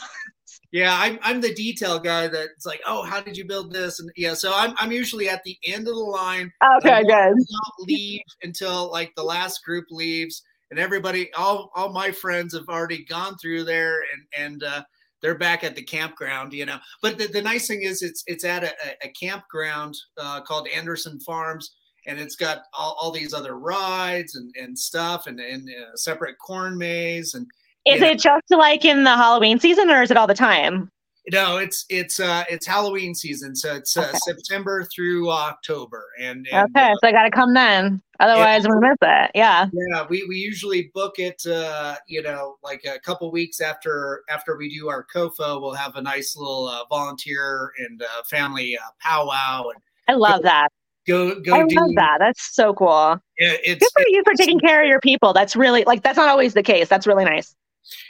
Yeah, I'm I'm the detail guy that's like, oh, how did you build this? And yeah, so I'm I'm usually at the end of the line. Okay, good. don't leave until like the last group leaves, and everybody, all all my friends have already gone through there, and and uh, they're back at the campground, you know. But the, the nice thing is, it's it's at a, a- campground uh, called Anderson Farms, and it's got all, all these other rides and and stuff, and and a separate corn maze, and Is Yeah. it just like in the Halloween season or is it all the time? no, it's it's uh it's Halloween season, so it's uh, Okay. September through October, and, and Okay, so I gotta come then. Otherwise I'm gonna miss it. Yeah. Yeah, we, we usually book it, uh, you know, like a couple weeks after after we do our COFOH. We'll have a nice little uh, volunteer and uh, family uh, powwow and I love that. go go I do. love that. That's so cool. Yeah, it's Good for you for taking care of your people. That's really like that's not always the case. That's really nice.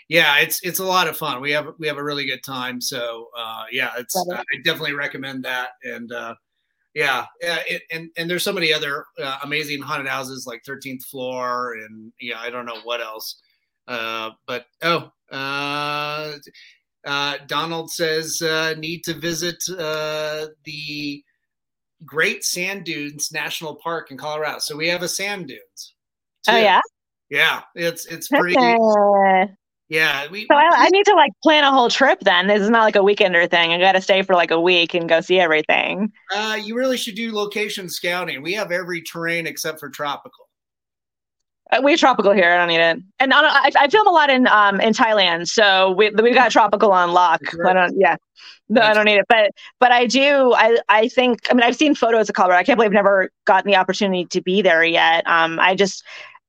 Yeah, it's it's a lot of fun. We have we have a really good time. So uh, yeah, it's it. I definitely recommend that. And uh, yeah, yeah, it, and and there's so many other uh, amazing haunted houses like 13th floor and yeah, I don't know what else. Uh, but oh, uh, uh, Donald says uh, need to visit uh, the Great Sand Dunes National Park in Colorado. So we have a sand dunes. Oh yeah. yeah, it's it's pretty. Yeah, we. So I, I need to like plan a whole trip then. This is not like a weekender thing. I got to stay for like a week and go see everything. Uh, you really should do location scouting. We have every terrain except for tropical. Uh, we have tropical here. I don't need it. And on, I, I film a lot in um in Thailand, so we we've got tropical on lock. I don't. Yeah. No, I don't need it. But but I do. I I think. I mean, I've seen photos of Colorado. I can't believe I've never gotten the opportunity to be there yet. Um, I just.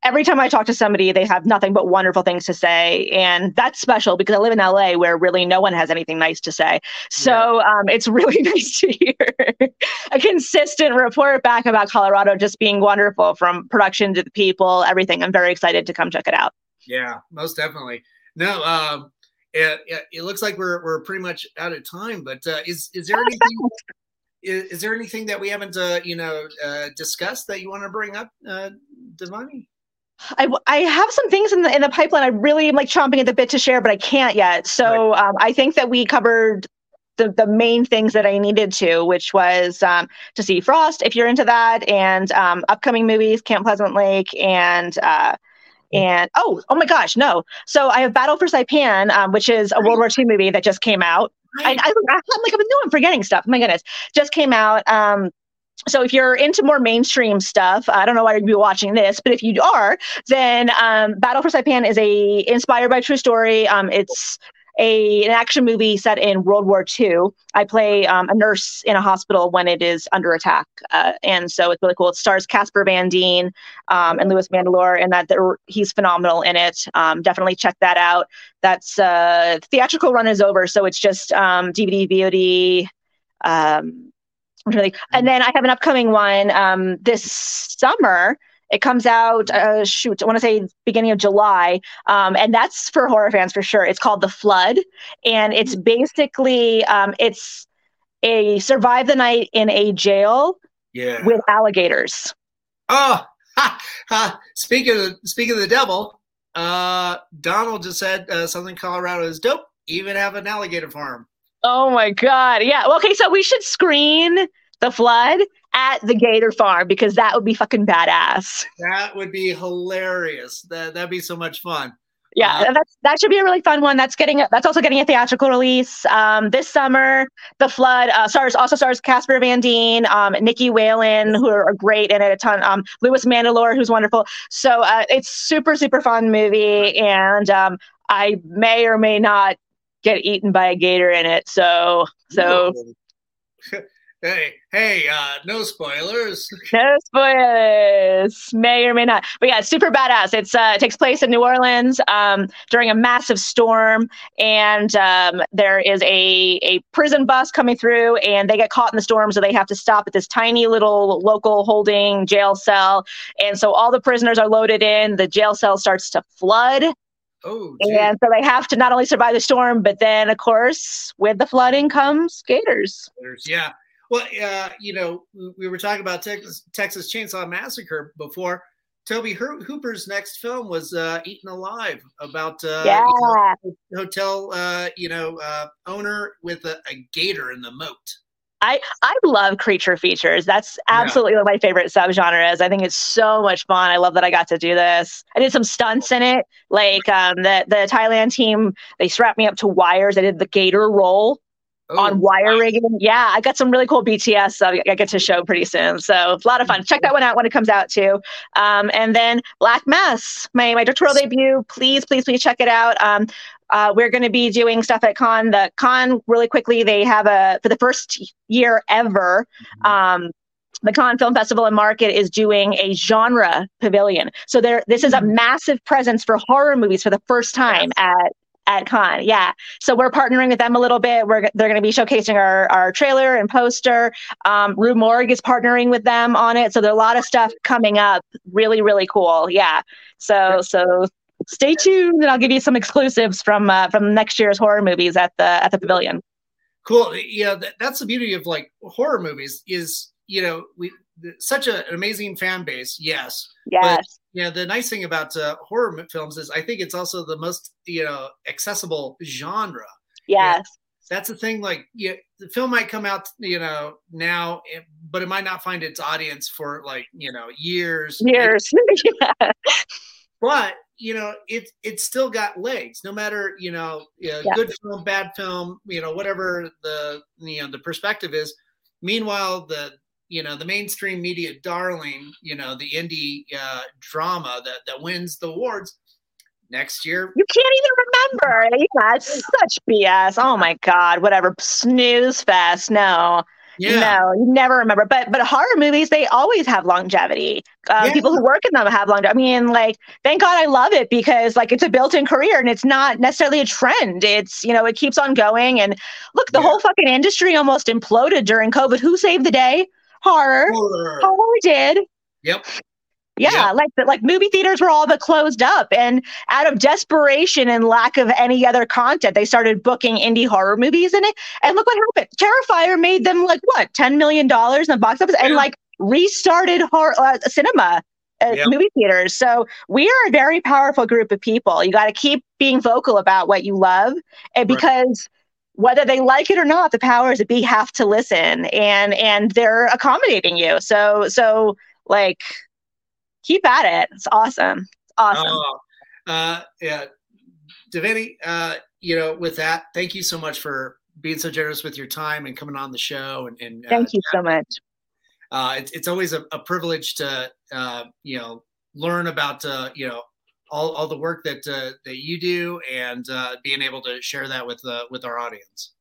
Every time I talk to somebody, they have nothing but wonderful things to say, and that's special because I live in LA, where really no one has anything nice to say. So um, it's really nice to hear a consistent report back about Colorado just being wonderful from production to the people, everything. I'm very excited to come check it out. Yeah, most definitely. No, um, it, it, it looks like we're we're pretty much out of time. But uh, is is there anything? Is, is there anything that we haven't uh, you know uh, discussed that you want to bring up, uh, Devanny? I, I have some things in the in the pipeline. I really am like chomping at the bit to share, but I can't yet. So um, I think that we covered the the main things that I needed to, which was um, to see Frost if you're into that, and um, upcoming movies, Camp Pleasant Lake, and uh, and oh oh my gosh, no! So I have Battle for Saipan, um, which is a World War II movie that just came out. I, I, I'm like, I know I'm forgetting stuff. My goodness, just came out. Um, so if you're into more mainstream stuff, I don't know why you'd be watching this, but if you are, then um, Battle for Saipan is a inspired by true story. Um, it's a an action movie set in World War II. I play um, a nurse in a hospital when it is under attack, uh, and so it's really cool. It stars Casper Van Dien um, and Louis Mandylor, and that he's phenomenal in it. Um, definitely check that out. That's uh, theatrical run is over, so it's just um, DVD, VOD. To think. And then I have an upcoming one um, this summer. It comes out, uh, shoot, I want to say beginning of July. Um, and that's for horror fans for sure. It's called The Flood. And it's basically, um, it's a survive the night in a jail Yeah. with alligators. Oh, ha, ha. speaking of speaking of the devil, uh, Donald just said uh, Southern Colorado is dope. Even have an alligator farm. Oh my god! Yeah. Well, okay, so we should screen the flood at the gator farm because that would be fucking badass. That would be hilarious. That that'd be so much fun. Yeah, Uh, that's that should be a really fun one. That's getting a, that's also getting a theatrical release um, this summer. The Flood uh, stars also stars Casper Van Dien, um, Nicky Whelan, who are, are great in it a ton. Um, Louis Mandylor, who's wonderful. So uh, it's super super fun movie, and um, I may or may not get eaten by a gator in it. So so hey, hey, uh, no spoilers. no spoilers. May or may not. But yeah, super badass. It's uh, it takes place in New Orleans um, during a massive storm, and um, there is a a prison bus coming through, and they get caught in the storm, so they have to stop at this tiny little local holding jail cell, and so all the prisoners are loaded in. The jail cell starts to flood, Oh, gee. and so they have to not only survive the storm, but then of course with the flooding comes gators. yeah. Well, uh, you know, we- we were talking about Texas, Texas Chainsaw Massacre before. Toby Her- Hooper's next film was uh, Eaten Alive about uh, yeah. you hotel, uh, you know, uh, owner with a, a gator in the moat. I I love creature features. That's absolutely what my favorite subgenre is. I think it's so much fun. I love that I got to do this. I did some stunts in it, like um, the the Thailand team. They strapped me up to wires. I did the gator roll Oh, on wire rigging. Yeah, I got some really cool BTS that I get to show pretty soon. So a lot of fun. Check that one out when it comes out too. Um, and then Black Mass, my my directorial debut. Please, please, please check it out. Um, uh, we're going to be doing stuff at Cannes. The Cannes really quickly. They have a for the first year ever. Um, the Cannes Film Festival and Market is doing a genre pavilion. So there, this is a massive presence for horror movies for the first time at at Cannes. Yeah. So we're partnering with them a little bit. We're they're going to be showcasing our our trailer and poster. Um, Rue Morgue is partnering with them on it. So there's a lot of stuff coming up. Really, really cool. Yeah. So so stay tuned, and I'll give you some exclusives from uh, from next year's horror movies at the at the pavilion. cool yeah that, that's the beauty of like horror movies is you know we such a, an amazing fan base yes Yes. yeah the nice thing about uh, horror films is i think it's also the most you know accessible genre yes. that's the thing like yeah the film might come out you know now eh, but it might not find its audience for like you know years Years. yeah. but you know it it's still got legs no matter you know yeah, Yeah. good film bad film you know whatever the you know the perspective is meanwhile the you know the mainstream media darling you know the indie uh, drama that that wins the awards next year You can't even remember. Yeah, it's such BS. Oh my god, whatever. Snooze fest. No, yeah no, you never remember. But but horror movies, they always have longevity. Uh, Yeah. People who work in them have longevity. I mean, like, thank God I love it because like it's a built-in career and it's not necessarily a trend. It's you know it keeps on going. And look, the Yeah. whole fucking industry almost imploded during COVID. Who saved the day? Horror. Horror. Horror did. Yep. Yeah, Yeah. like like movie theaters were all but closed up, and out of desperation and lack of any other content, they started booking indie horror movies in it. And look what happened! Terrifier made them like what ten million dollars in the box office, and like restarted horror uh, cinema. Uh, Yep. Movie theaters. So we are a very powerful group of people. You got to keep being vocal about what you love, and Right. because whether they like it or not, the powers that be have to listen, and and they're accommodating you. So so like keep at it. It's awesome. It's awesome. Oh, uh, yeah, Devanny, uh, you know, with that, thank you so much for being so generous with your time and coming on the show. And, and uh, Thank you so much. uh, it's, it's always a, a privilege to, uh, you know, learn about, uh, you know, all, all the work that, uh, that you do and uh, being able to share that with, uh, with our audience.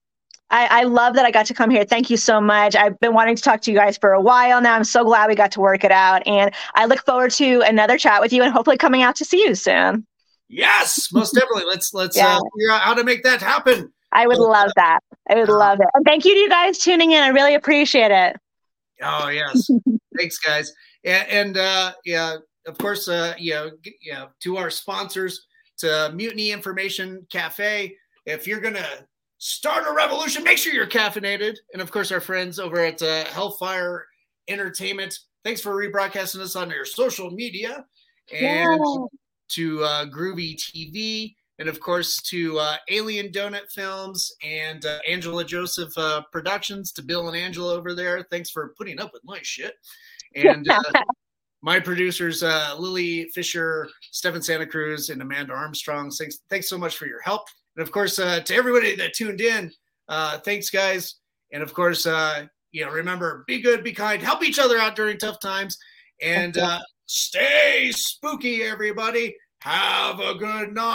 I, I love that I got to come here. Thank you so much. I've been wanting to talk to you guys for a while now. I'm so glad we got to work it out. And I look forward to another chat with you and hopefully coming out to see you soon. Yes, most definitely. Let's, let's Yeah. uh, figure out how to make that happen. I would love that. I would uh, love it. And thank you to you guys tuning in. I really appreciate it. Oh yes, thanks guys, and, and uh, yeah, of course, uh, you know, you know, to our sponsors, to Mutiny Information Cafe. If you're gonna start a revolution, make sure you're caffeinated, and of course, our friends over at uh, Hellfire Entertainment. thanks for rebroadcasting us on your social media, and Yeah. to uh, Groovy TV, and of course to uh, Alien Donut Films and uh, Angela Joseph uh, Productions. To Bill and Angela over there, thanks for putting up with my shit. And uh, my producers, uh, Lily Fisher, Stephen Santa Cruz, and Amanda Armstrong. Thanks, thanks so much for your help. And of course, uh, to everybody that tuned in, uh, thanks, guys. And of course, uh, you know, remember, be good, be kind, help each other out during tough times, and uh, stay spooky, everybody. Have a good night.